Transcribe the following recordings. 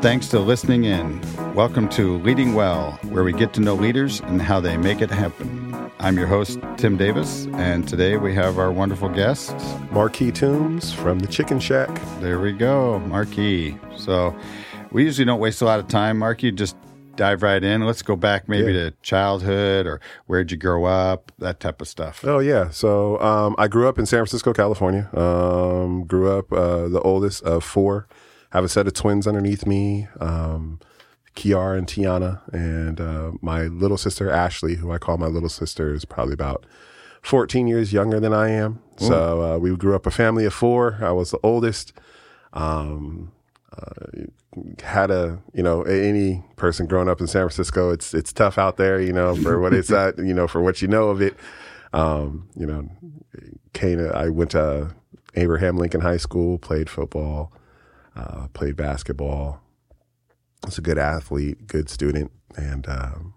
thanks to listening in. Welcome to Leading Well, where we get to know leaders and how they make it happen. I'm your host, Tim Davis, and today we have our wonderful guests, Markey Toomes from the Chicken Shack. There we go, Markey. So we usually don't waste a lot of time. Markey, just dive right in. Let's go back maybe yeah. to childhood or where'd you grow up, that type of stuff. Oh yeah, so um, I grew up in San Francisco, California. Um, grew up uh, the oldest of four. Have a set of twins underneath me. Um, Kiara and Tiana, and uh, my little sister Ashley, who I call my little sister, is probably about 14 years younger than I am. Ooh. So uh, we grew up a family of four. I was the oldest. Um, uh, had a you know any person growing up in San Francisco, it's it's tough out there, you know, for what it's at, you know, for what you know of it. Um, you know, Kana, I went to Abraham Lincoln High School, played football, uh, played basketball. Was a good athlete, good student, and um,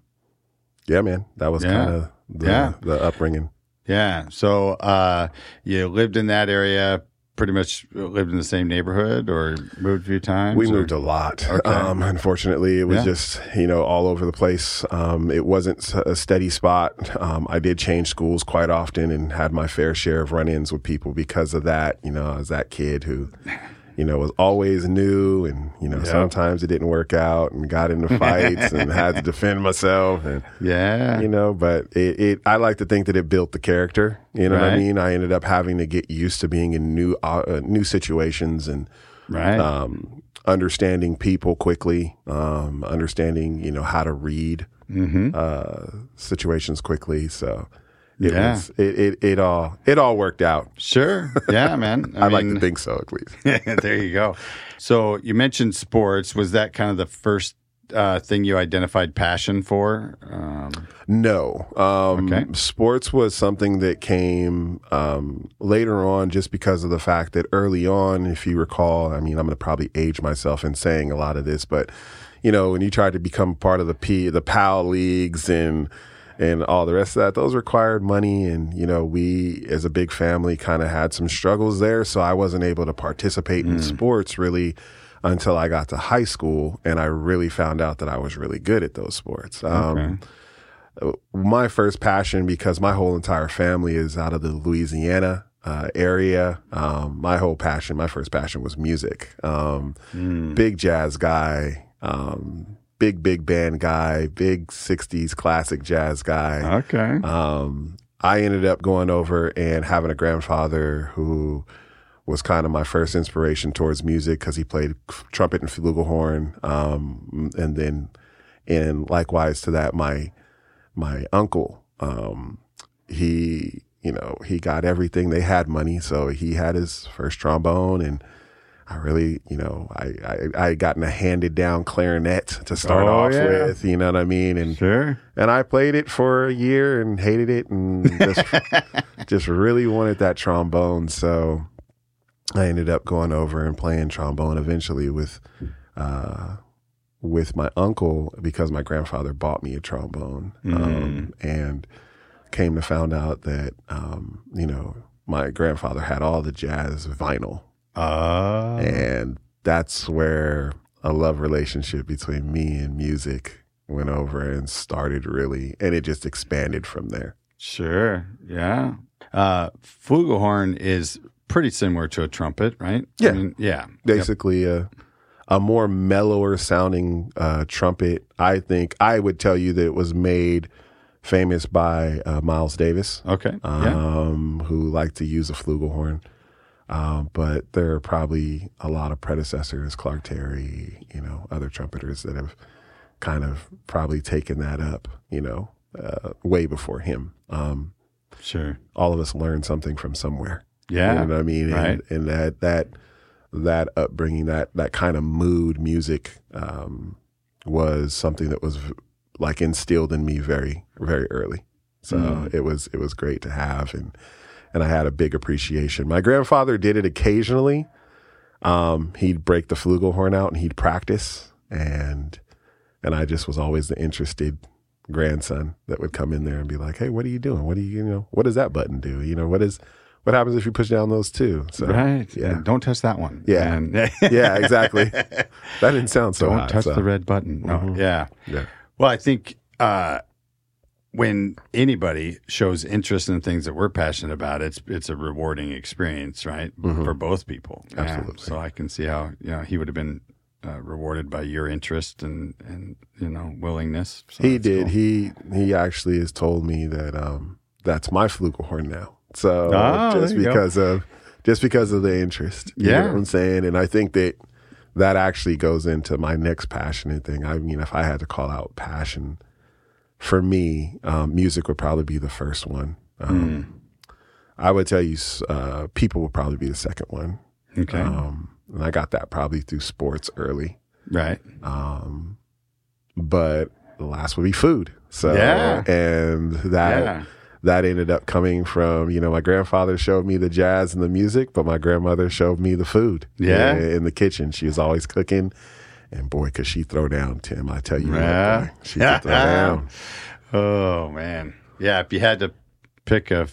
yeah, man, that was yeah. kind of the, yeah. the upbringing. Yeah. So uh, you lived in that area pretty much lived in the same neighborhood or moved a few times? We or? moved a lot. Okay. Um, unfortunately, it was yeah. just, you know, all over the place. Um, it wasn't a steady spot. Um, I did change schools quite often and had my fair share of run ins with people because of that. You know, I was that kid who you know, was always new and, you know, yep. sometimes it didn't work out and got into fights and had to defend myself and, yeah, you know, but it, it, I like to think that it built the character. You know right. what I mean? I ended up having to get used to being in new, uh, new situations and, right. um, understanding people quickly, um, understanding, you know, how to read, mm-hmm. uh, situations quickly. So, it yeah. was it, it, it all it all worked out. Sure. Yeah, man. I, like to think so at least. there you go. So you mentioned sports. Was that kind of the first uh, thing you identified passion for? Um, no. Um, okay. Sports was something that came um, later on just because of the fact that early on, if you recall, I mean, I'm going to probably age myself in saying a lot of this, but you know, when you tried to become part of the P, the PAL leagues and and all the rest of that. Those required money. And, you know, we as a big family kind of had some struggles there. So I wasn't able to participate mm. in sports really until I got to high school. And I really found out that I was really good at those sports. Um, okay. my first passion, because my whole entire family is out of the Louisiana uh, area. Um, my whole passion, my first passion was music. Um, mm. Big jazz guy. Um, big big band guy, big '60s classic jazz guy. Okay. Um, I ended up going over and having a grandfather who was kind of my first inspiration towards music because he played trumpet and flugelhorn. Um, and then, and likewise to that, my my uncle, um, he you know he got everything. They had money, so he had his first trombone and I really, you know, I, I, I gotten a handed down clarinet to start oh, off yeah. with, you know what I mean? And, sure. and I played it for a year and hated it and just, just really wanted that trombone. So I ended up going over and playing trombone eventually with, uh, with my uncle because my grandfather bought me a trombone. Mm. Um, and came to found out that, um, you know, my grandfather had all the jazz vinyl uh. And that's where a love relationship between me and music went over and started really, and it just expanded from there. Sure. Yeah. Uh, flugelhorn is pretty similar to a trumpet, right? Yeah. I mean, yeah. Basically, yep. a, a more mellower sounding uh, trumpet. I think I would tell you that it was made famous by uh, Miles Davis. Okay. Um, yeah. Who liked to use a flugelhorn. Um, but there are probably a lot of predecessors, Clark Terry, you know, other trumpeters that have kind of probably taken that up, you know, uh, way before him. Um, sure. All of us learn something from somewhere. Yeah. You know what I mean? Right. And, and that, that, that upbringing, that, that kind of mood music, um, was something that was like instilled in me very, very early. So mm. it was, it was great to have. And, and I had a big appreciation. My grandfather did it occasionally. Um, he'd break the flugelhorn out and he'd practice, and and I just was always the interested grandson that would come in there and be like, "Hey, what are you doing? What do you, you know, what does that button do? You know, what is what happens if you push down those two? So, right. Yeah. And don't touch that one. Yeah. And, yeah, exactly. That didn't sound so Don't touch so. the red button. No. Mhm. Yeah. Yeah. Well, I think uh, when anybody shows interest in things that we're passionate about, it's it's a rewarding experience, right, Mhm. for both people. Yeah. Absolutely. So I can see how you know he would have been uh, rewarded by your interest and and you know willingness. So he did. cool. He he actually has told me that um that's my flugelhorn now. So Oh, just you go. because of just because of the interest. You Yeah. know what I'm saying? And I think that that actually goes into my next passionate thing. I mean, if I had to call out passion for me, um, music would probably be the first one. Um, I would tell you, uh, people would probably be the second one. Okay. Um, and I got that probably through sports early. right. Um, but the last would be food. So, Yeah. and that, yeah. that ended up coming from, you know, my grandfather showed me the jazz and the music, but my grandmother showed me the food. Yeah. In, in the kitchen. She was always cooking. And boy, could she throw down, Tim. I tell you Yeah. what, boy, she could throw down. Oh man. Yeah. If you had to pick a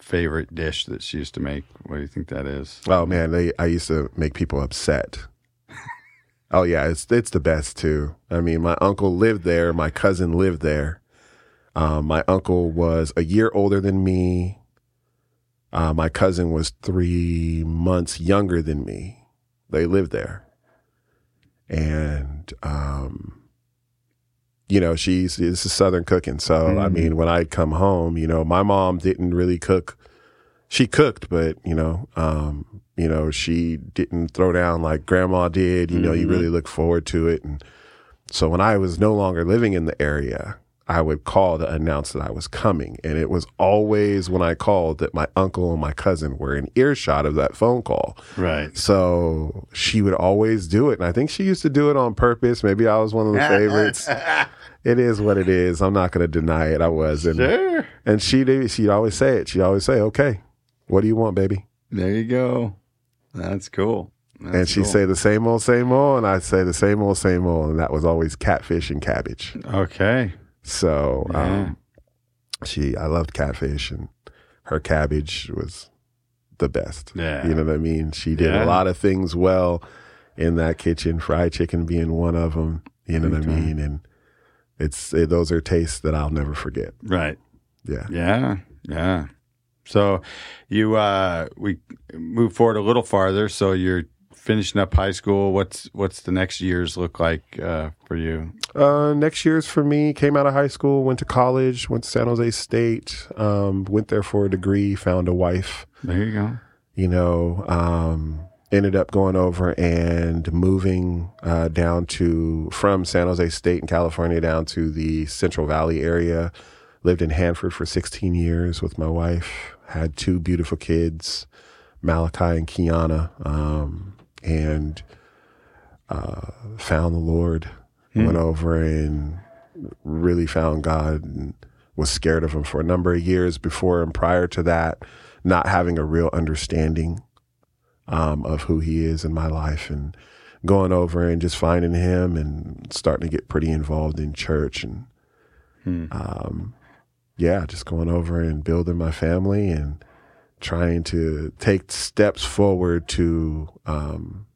favorite dish that she used to make, what do you think that is? Oh man, they I used to make people upset. oh yeah, it's it's the best too. I mean, my uncle lived there, my cousin lived there. Um, my uncle was a year older than me. Uh, my cousin was three months younger than me. They lived there, and um, you know, she's this is Southern cooking. So I Mhm. mean, when I come home, you know, my mom didn't really cook she cooked, but you know, um, you know, she didn't throw down like grandma did. You know, you Mhm. really look forward to it. And so when I was no longer living in the area, I would call to announce that I was coming. And it was always when I called that my uncle and my cousin were in earshot of that phone call. Right. So she would always do it. And I think she used to do it on purpose. Maybe I was one of the favorites. it is what it is. I'm not going to deny it. I was. And, Sure. and she did, she'd always say it. She'd always say, okay, what do you want, baby? There you go. That's cool. That's and she'd cool. say the same old, same old. And I'd say the same old, same old. And that was always catfish and cabbage. Okay. So Yeah. um, she, I loved catfish and her cabbage was the best. Yeah. You know what I mean? She did Yeah. a lot of things well in that kitchen, fried chicken being one of them. You know what I mean? And it's, it, those are tastes that I'll never forget. Right. Yeah. Yeah. Yeah. So you uh we move forward a little farther. So you're finishing up high school. What's what's the next years look like uh for you? Uh, next year's for me. Came out of high school, went to college, went to San Jose State, um, went there for a degree, found a wife. There you go. You know, um, ended up going over and moving uh, down to from San Jose State in California down to the Central Valley area. Lived in Hanford for 16 years with my wife. Had two beautiful kids, Malachi and Kiana, um, and uh, found the Lord. Went over and really found God and was scared of him for a number of years before and prior to that, not having a real understanding um, of who he is in my life and going over and just finding him and starting to get pretty involved in church and Hmm. um, yeah, just going over and building my family and trying to take steps forward to um,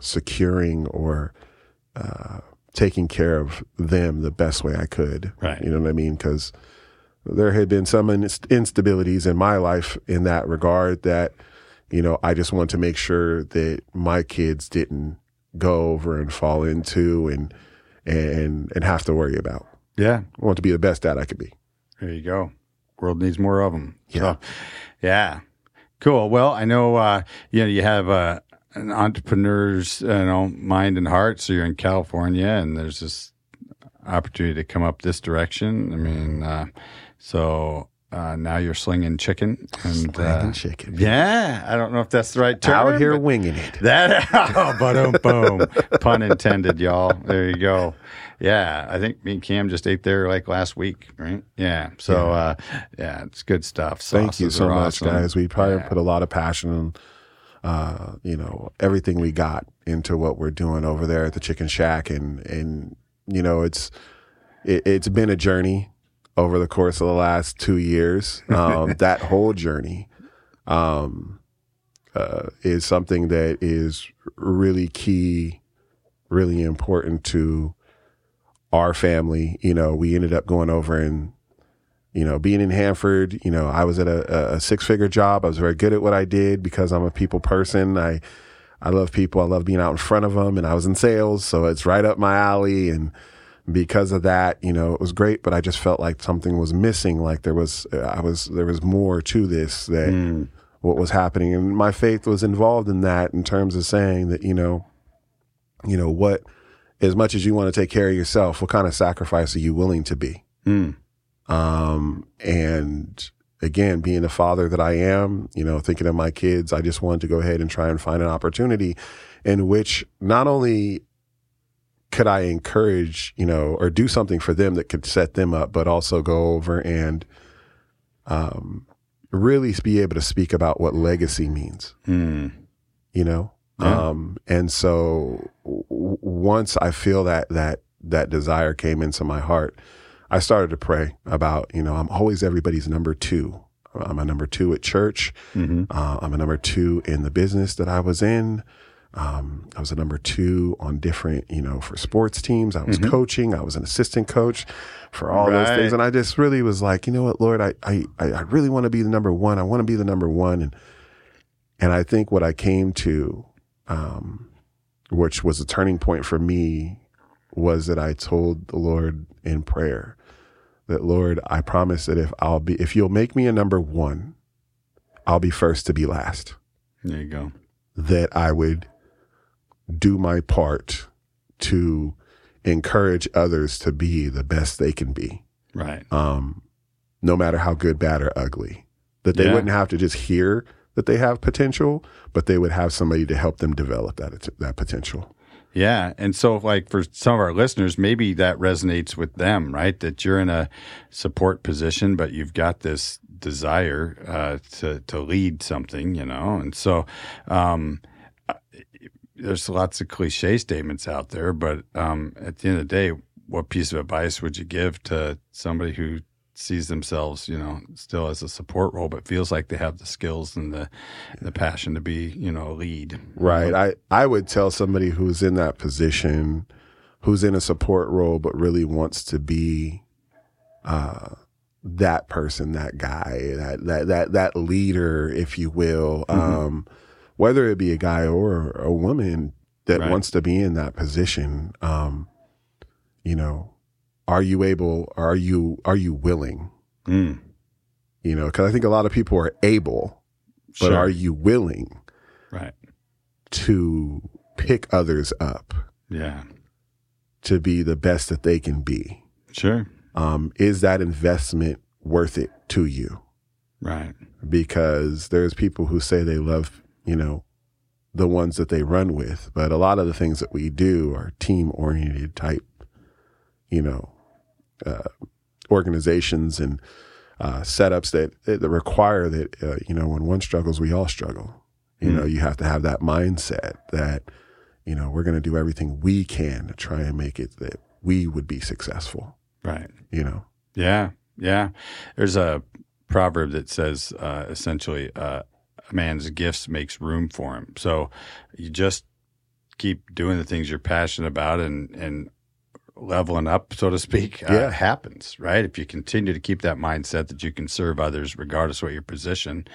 securing or uh, taking care of them the best way I could. Right. You know what I mean? Because there had been some inst- instabilities in my life in that regard that, you know, I just want to make sure that my kids didn't go over and fall into and and and have to worry about. Yeah. I want to be the best dad I could be. There you go. World needs more of them. Yeah. So, yeah. Cool. Well, I know uh, you know you have uh, an entrepreneur's you know mind and heart. So you're in California, and there's this opportunity to come up this direction. I mean, uh, so uh, now you're slinging chicken and uh, Slinging chicken. Yeah, I don't know if that's the right term. Out here winging it. That oh, boom, boom, pun intended, y'all. There you go. Yeah, I think me and Cam just ate there like last week, right? Yeah. So, uh, yeah, it's good stuff. Thank you so much, awesome. guys. We probably Yeah. put a lot of passion and uh, you know, everything we got into what we're doing over there at the Chicken Shack and and you know, it's it, it's been a journey over the course of the last two years. Um, that whole journey um, uh, is something that is really key, really important to our family. You know, we ended up going over and, you know, being in Hanford, you know, I was at a, a six figure job. I was very good at what I did because I'm a people person. I, I love people. I love being out in front of them and I was in sales. So it's right up my alley. And because of that, you know, it was great, but I just felt like something was missing. Like there was, I was, there was more to this that, mm what was happening. And my faith was involved in that in terms of saying that, you know, you know, what, as much as you want to take care of yourself, what kind of sacrifice are you willing to be? Mm. Um, and again, being the father that I am, you know, thinking of my kids, I just wanted to go ahead and try and find an opportunity in which not only could I encourage, you know, or do something for them that could set them up, but also go over and, um, really be able to speak about what legacy means. Mm. You know, yeah. um, and so w- once I feel that that that desire came into my heart, I started to pray about. You know, I'm always everybody's number two. I'm a number two at church. Mm-hmm. Uh, I'm a number two in the business that I was in. Um, I was a number two on different, you know, for sports teams. I was mm-hmm. coaching. I was an assistant coach for all right. those things. And I just really was like, you know what, Lord, I, I, I really want to be the number one. I want to be the number one. And, and I think what I came to, um, which was a turning point for me was that I told the Lord in prayer that, Lord, I promise that if I'll be, if you'll make me a number one, I'll be first to be last. There you go. That I would do my part to encourage others to be the best they can be. Right. Um, no matter how good, bad, or ugly. That they yeah. wouldn't have to just hear that they have potential, but they would have somebody to help them develop that that potential. Yeah, and so like for some of our listeners, maybe that resonates with them, right? That you're in a support position, but you've got this desire uh, to to lead something, you know, and so. Um, there's lots of cliche statements out there, but um, at the end of the day, what piece of advice would you give to somebody who sees themselves, you know, still as a support role, but feels like they have the skills and the the passion to be, you know, a lead? Right. I I would tell somebody who's in that position, who's in a support role, but really wants to be. Uh, that person, that guy, that that that that leader, if you will, mm-hmm. um, whether it be a guy or a woman that right. wants to be in that position, um, you know, are you able, are you, are you willing? Mm. You know, cause I think a lot of people are able, but sure. are you willing? Right. To pick others up. Yeah. To be the best that they can be. Sure. Um, is that investment worth it to you? Right. Because there's people who say they love you know, the ones that they run with. But a lot of the things that we do are team oriented type, you know, uh, organizations and uh, setups that, that require that, uh, you know, when one struggles, we all struggle. You mm. know, you have to have that mindset that, you know, we're going to do everything we can to try and make it that we would be successful. Right. You know? Yeah. Yeah. There's a proverb that says uh, essentially, uh, a man's gifts makes room for him. So you just keep doing the things you're passionate about and and leveling up, so to speak, uh, yeah. uh, happens, right? If you continue to keep that mindset that you can serve others regardless of what your position,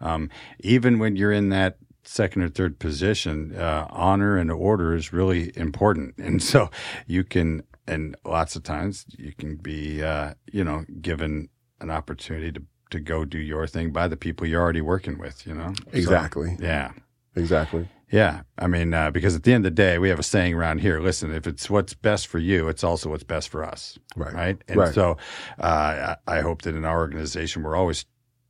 um, even when you're in that second or third position, uh, honor and order is really important. And so you can, and lots of times you can be, uh, you know, given an opportunity to to go do your thing by the people you're already working with, you know? Exactly. So, yeah. Exactly. Yeah. I mean, uh, because at the end of the day, we have a saying around here listen, if it's what's best for you, it's also what's best for us. Right. Right. And right. so uh, I hope that in our organization, we're always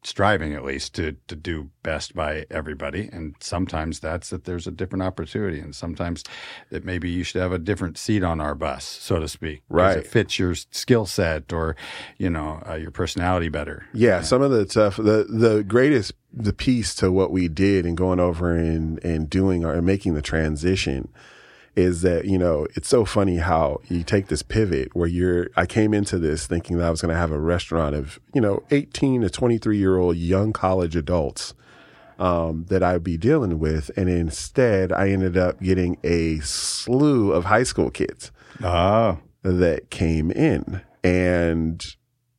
striving at least to to do best by everybody. And sometimes that's that there's a different opportunity and sometimes that maybe you should have a different seat on our bus so to speak right it fits your skill set or you know uh, your personality better. Yeah, yeah, some of the stuff the the greatest the piece to what we did and going over and and doing or making the transition is that, you know, it's so funny how you take this pivot where you're, I came into this thinking that I was going to have a restaurant of, you know, 18 to 23 year old young college adults um, that I'd be dealing with. And instead, I ended up getting a slew of high school kids Oh, that came in. And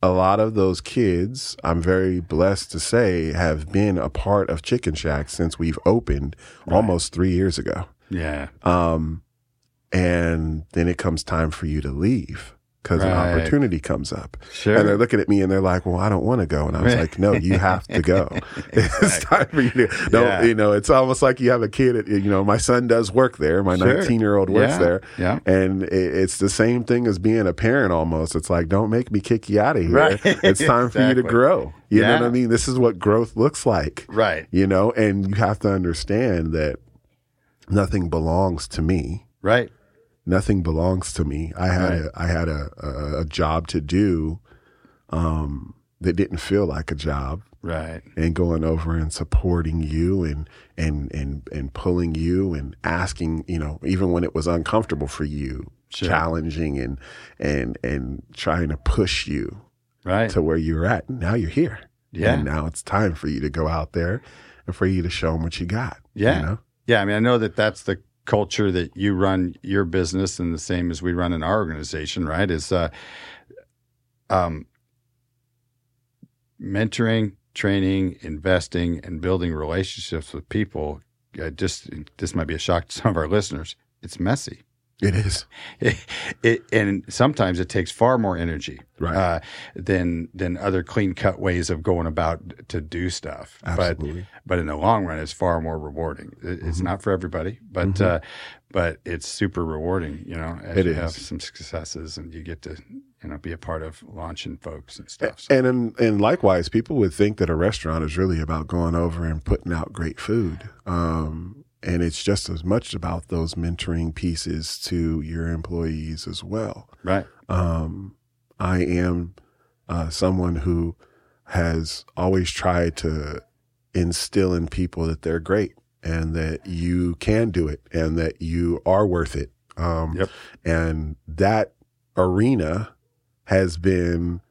a lot of those kids, I'm very blessed to say, have been a part of Chicken Shack since we've opened almost three years ago. yeah. Um, and then it comes time for you to leave because an opportunity comes up. Sure. And they're looking at me and they're like, well, I don't want to go. And I was like, no, you have to go. it's time for you to, no, Yeah. you know, it's almost like you have a kid, at, you know, my son does work there. My Sure. 19 year old works Yeah. there. Yeah. And it, it's the same thing as being a parent almost. It's like, don't make me kick you out of here. Right. It's time for you to grow. You know what I mean? This is what growth looks like Right. you know, and you have to understand that nothing belongs to me. Right. Nothing belongs to me. I had Right. a, I had a, a, a job to do um, that didn't feel like a job, Right. and going over and supporting you and and and and pulling you and asking, you know, even when it was uncomfortable for you, Sure. challenging and and and trying to push you Right. to where you're at. Now you're here. Yeah. And now it's time for you to go out there and for you to show them what you got. Yeah. You know? Yeah, I mean, I know that that's the culture that you run your business, and the same as we run in our organization, right? Is uh, um, mentoring, training, investing, and building relationships with people. Uh, just this might be a shock to some of our listeners. It's messy. It is. It, it, and sometimes it takes far more energy Right. uh, than than other clean cut ways of going about to do stuff. Absolutely. But but in the long run, it's far more rewarding. It, Mm-hmm. It's not for everybody, but uh, but it's super rewarding. You know, as you is. have some successes and you get to you know be a part of launching folks and stuff. So, And and and likewise, people would think that a restaurant is really about going over and putting out great food. Um, and it's just as much about those mentoring pieces to your employees as well. right. Um, I am uh, someone who has always tried to instill in people that they're great and that you can do it and that you are worth it. Um, Yep. And that arena has been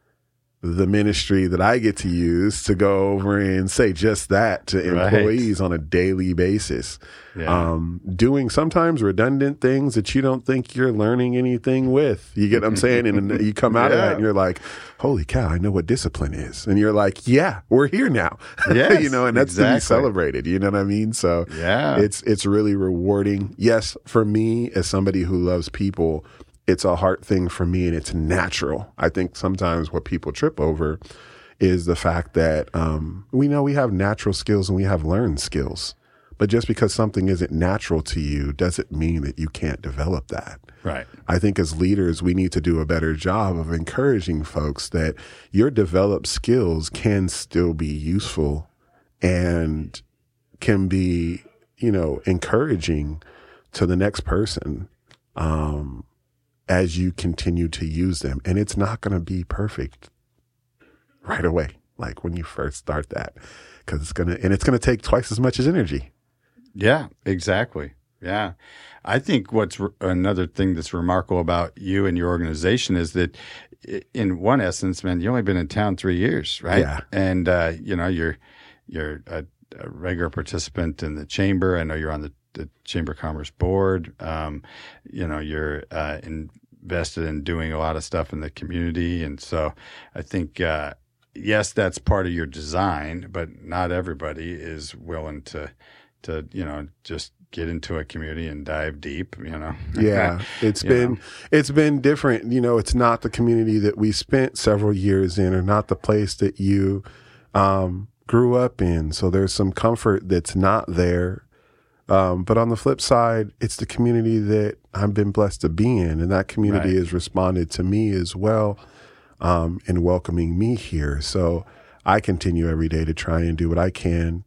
the ministry that I get to use to go over and say just that to Right. employees on a daily basis Yeah. um, doing sometimes redundant things that you don't think you're learning anything with. You get what I'm saying? And you come out of that and you're like, holy cow, I know what discipline is. And you're like, yeah, we're here now. Yes, you know, and that's to be exactly. celebrated. You know what I mean? So yeah. it's, it's really rewarding. Yes, for me, as somebody who loves people, it's a heart thing for me and it's natural. I think sometimes what people trip over is the fact that um, we know we have natural skills and we have learned skills. But just because something isn't natural to you doesn't mean that you can't develop that. right. I think as leaders, we need to do a better job of encouraging folks that your developed skills can still be useful and can be, you know, encouraging to the next person um, as you continue to use them. And it's not going to be perfect right away, like when you first start that, because it's going to, and it's going to take twice as much as energy. Yeah, exactly. Yeah. I think what's re- another thing that's remarkable about you and your organization is that in one essence, man, you've only been in town 3 years, right? Yeah. And uh, you know, you're you're a, a regular participant in the chamber. I know you're on the, the Chamber of Commerce board. Um, you know, you're uh, invested in doing a lot of stuff in the community and so I think uh, yes, that's part of your design, but not everybody is willing to to you know just get into a community and dive deep. You know. Yeah, it's been know. it's been different. You know, it's not the community that we spent several years in, or not the place that you um, grew up in. So there's some comfort that's not there. Um, but on the flip side, it's the community that I've been blessed to be in, and that community Right. has responded to me as well um, in welcoming me here. So I continue every day to try and do what I can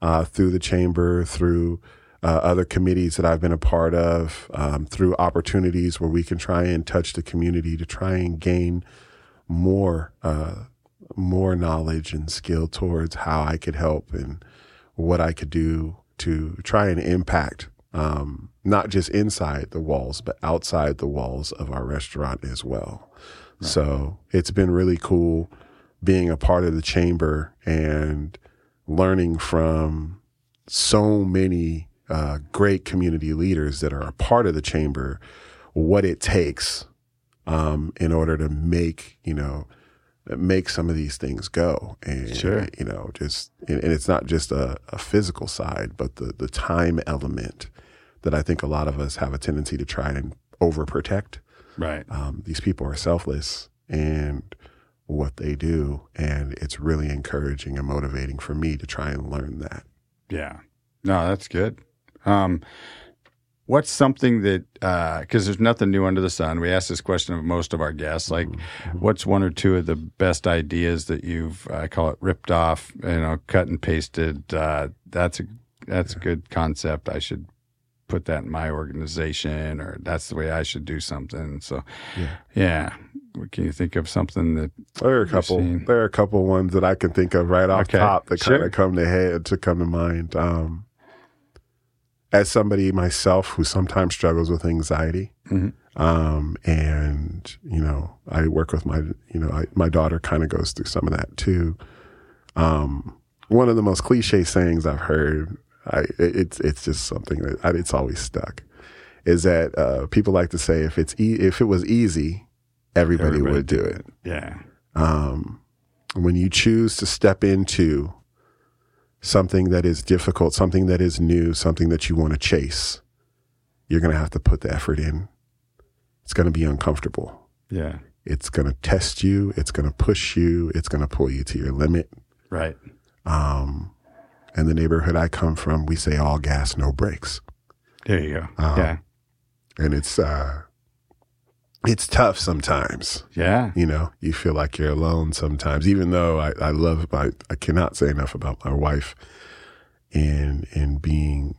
uh, through the chamber, through uh, other committees that I've been a part of, um, through opportunities where we can try and touch the community to try and gain more uh, more knowledge and skill towards how I could help and what I could do to try and impact um, not just inside the walls but outside the walls of our restaurant as well. So it's been really cool being a part of the chamber and learning from so many uh, great community leaders that are a part of the chamber, what it takes um, in order to make you know make some of these things go. And sure. you know just and, and it's not just a, a, physical side but the the time element that i think a lot of us have a tendency to try and overprotect. Right. Um, these people are selfless and what they do and it's really encouraging and motivating for me to try and learn that. Yeah. No that's good. Um, what's something that because uh, there's nothing new under the sun we ask this question of most of our guests like mm-hmm. what's one or two of the best ideas that you've i call it ripped off you know cut and pasted uh, that's a that's a good concept i should put that in my organization or that's the way i should do something so yeah, yeah. Can you think of something that there are a couple? There are a couple ones that I can think of right off okay. top that sure. kind of come to head to come to mind. Um, as somebody myself who sometimes struggles with anxiety, mm-hmm. um, and you know, I work with my, you know, I, my daughter kind of goes through some of that too. Um, one of the most cliche sayings I've heard, I, it's it's just something that I, it's always stuck, is that uh, people like to say if it's e- if it was easy, everybody, everybody would do it. it. Yeah. Um, when you choose to step into something that is difficult, something that is new, something that you want to chase, you're going to have to put the effort in. It's going to be uncomfortable. Yeah. It's going to test you. It's going to push you. It's going to pull you to your limit. Right. Um, and the neighborhood I come from, we say all gas, no brakes. There you go. Um, yeah. And it's, uh, it's tough sometimes. Yeah. You know, you feel like you're alone sometimes, even though I, I love, I, I cannot say enough about my wife and, and being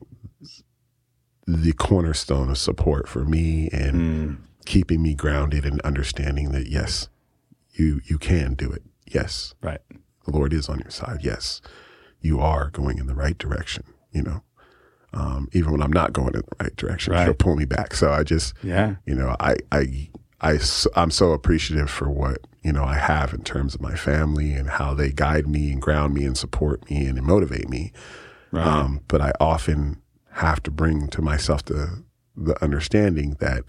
the cornerstone of support for me and mm. keeping me grounded and understanding that yes, you, you can do it. Yes. Right. The Lord is on your side. Yes. You are going in the right direction, you know. Um, even when I'm not going in the right direction, right. she'll pull me back. So I just, yeah, you know, I, I, I, I'm so appreciative for what, you know, I have in terms of my family and how they guide me and ground me and support me and motivate me. Right. Um, but I often have to bring to myself the, the understanding that,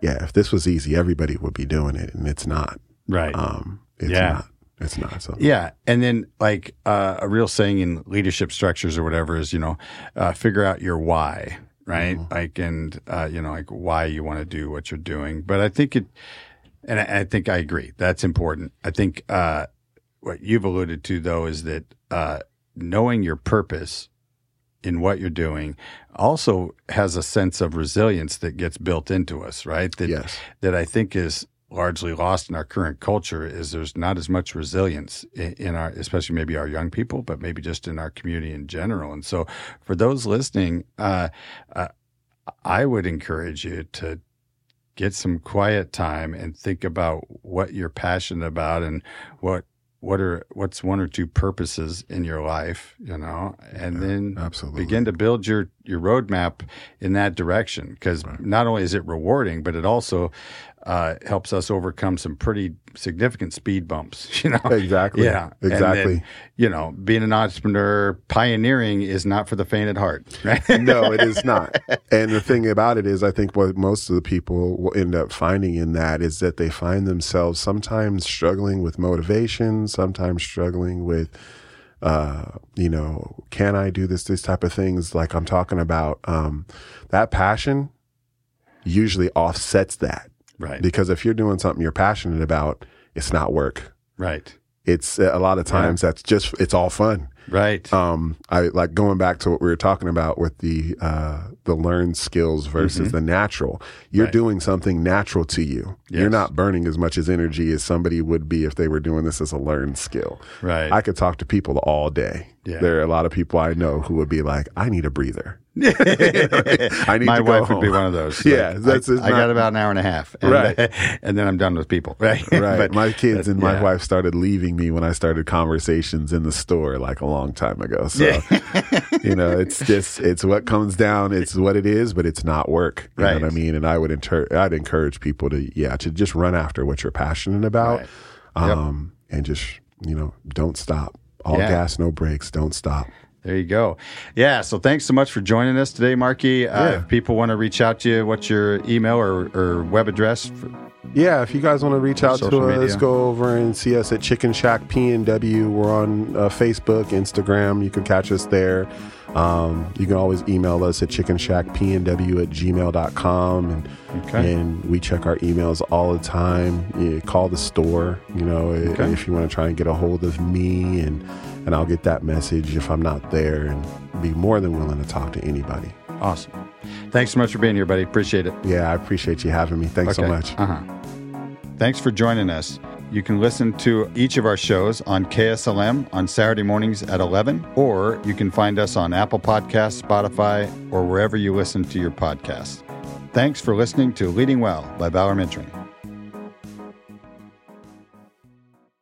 yeah, if this was easy, everybody would be doing it and it's not. Right. Um, it's yeah. not. It's not so. Yeah, and then like uh, a real saying in leadership structures or whatever is, you know, uh, figure out your why, right? Mm-hmm. Like, and uh, you know, like why you want to do what you're doing. But I think it, and I, I think I agree. That's important. I think uh, what you've alluded to though is that uh, knowing your purpose in what you're doing also has a sense of resilience that gets built into us, right? That, yes. That I think is largely lost in our current culture is there's not as much resilience in, our, especially maybe our young people, but maybe just in our community in general. And so, for those listening, uh, uh, I would encourage you to get some quiet time and think about what you're passionate about and what what are what's one or two purposes in your life, you know, and yeah, then absolutely. begin to build your your roadmap in that direction. Because right. not only is it rewarding, but it also uh, helps us overcome some pretty significant speed bumps. You know, exactly. Yeah, exactly. Then, you know, being an entrepreneur, pioneering is not for the faint at heart. Right? no, it is not. And the thing about it is, I think what most of the people will end up finding in that is that they find themselves sometimes struggling with motivation, sometimes struggling with. Uh, you know, can I do this? This type of things, like I'm talking about, um, that passion usually offsets that Right. Because if you're doing something you're passionate about, it's not work. Right. It's a lot of times yeah. that's just it's all fun. Right. Um, I like going back to what we were talking about with the uh, the learned skills versus mm-hmm. the natural. You're right. doing something natural to you. Yes. You're not burning as much as energy as somebody would be if they were doing this as a learned skill. Right. I could talk to people all day. Yeah. There are a lot of people I know who would be like, I need a breather. I need My wife home. would be one of those. yeah, that's I, I got about an hour and a half, and, right? and then I'm done with people. Right, right. but, my kids and my yeah. wife started leaving me when I started conversations in the store like a long time ago. So, yeah. you know, it's just it's what comes down. It's what it is, but it's not work. You right. know what I mean? And I would inter- I'd encourage people to yeah to just run after what you're passionate about, right. um, yep. and just you know don't stop. All yeah. gas, no brakes. Don't stop. There you go. Yeah. So thanks so much for joining us today, Markey. Uh, yeah. If people want to reach out to you, what's your email or, or web address? For- yeah, if you guys want to reach out to us, media. go over and see us at Chicken Shack PNW. We're on uh, Facebook, Instagram. You can catch us there. Um, you can always email us at chickenshackpnw at gmail.com. And, okay. and we check our emails all the time. You call the store, you know, okay. if you want to try and get a hold of me, and, and I'll get that message if I'm not there and be more than willing to talk to anybody. Awesome. Thanks so much for being here, buddy. Appreciate it. Yeah, I appreciate you having me. Thanks okay. so much. Uh-huh. Thanks for joining us. You can listen to each of our shows on KSLM on Saturday mornings at 11, or you can find us on Apple Podcasts, Spotify, or wherever you listen to your podcasts. Thanks for listening to Leading Well by Valor Mentoring.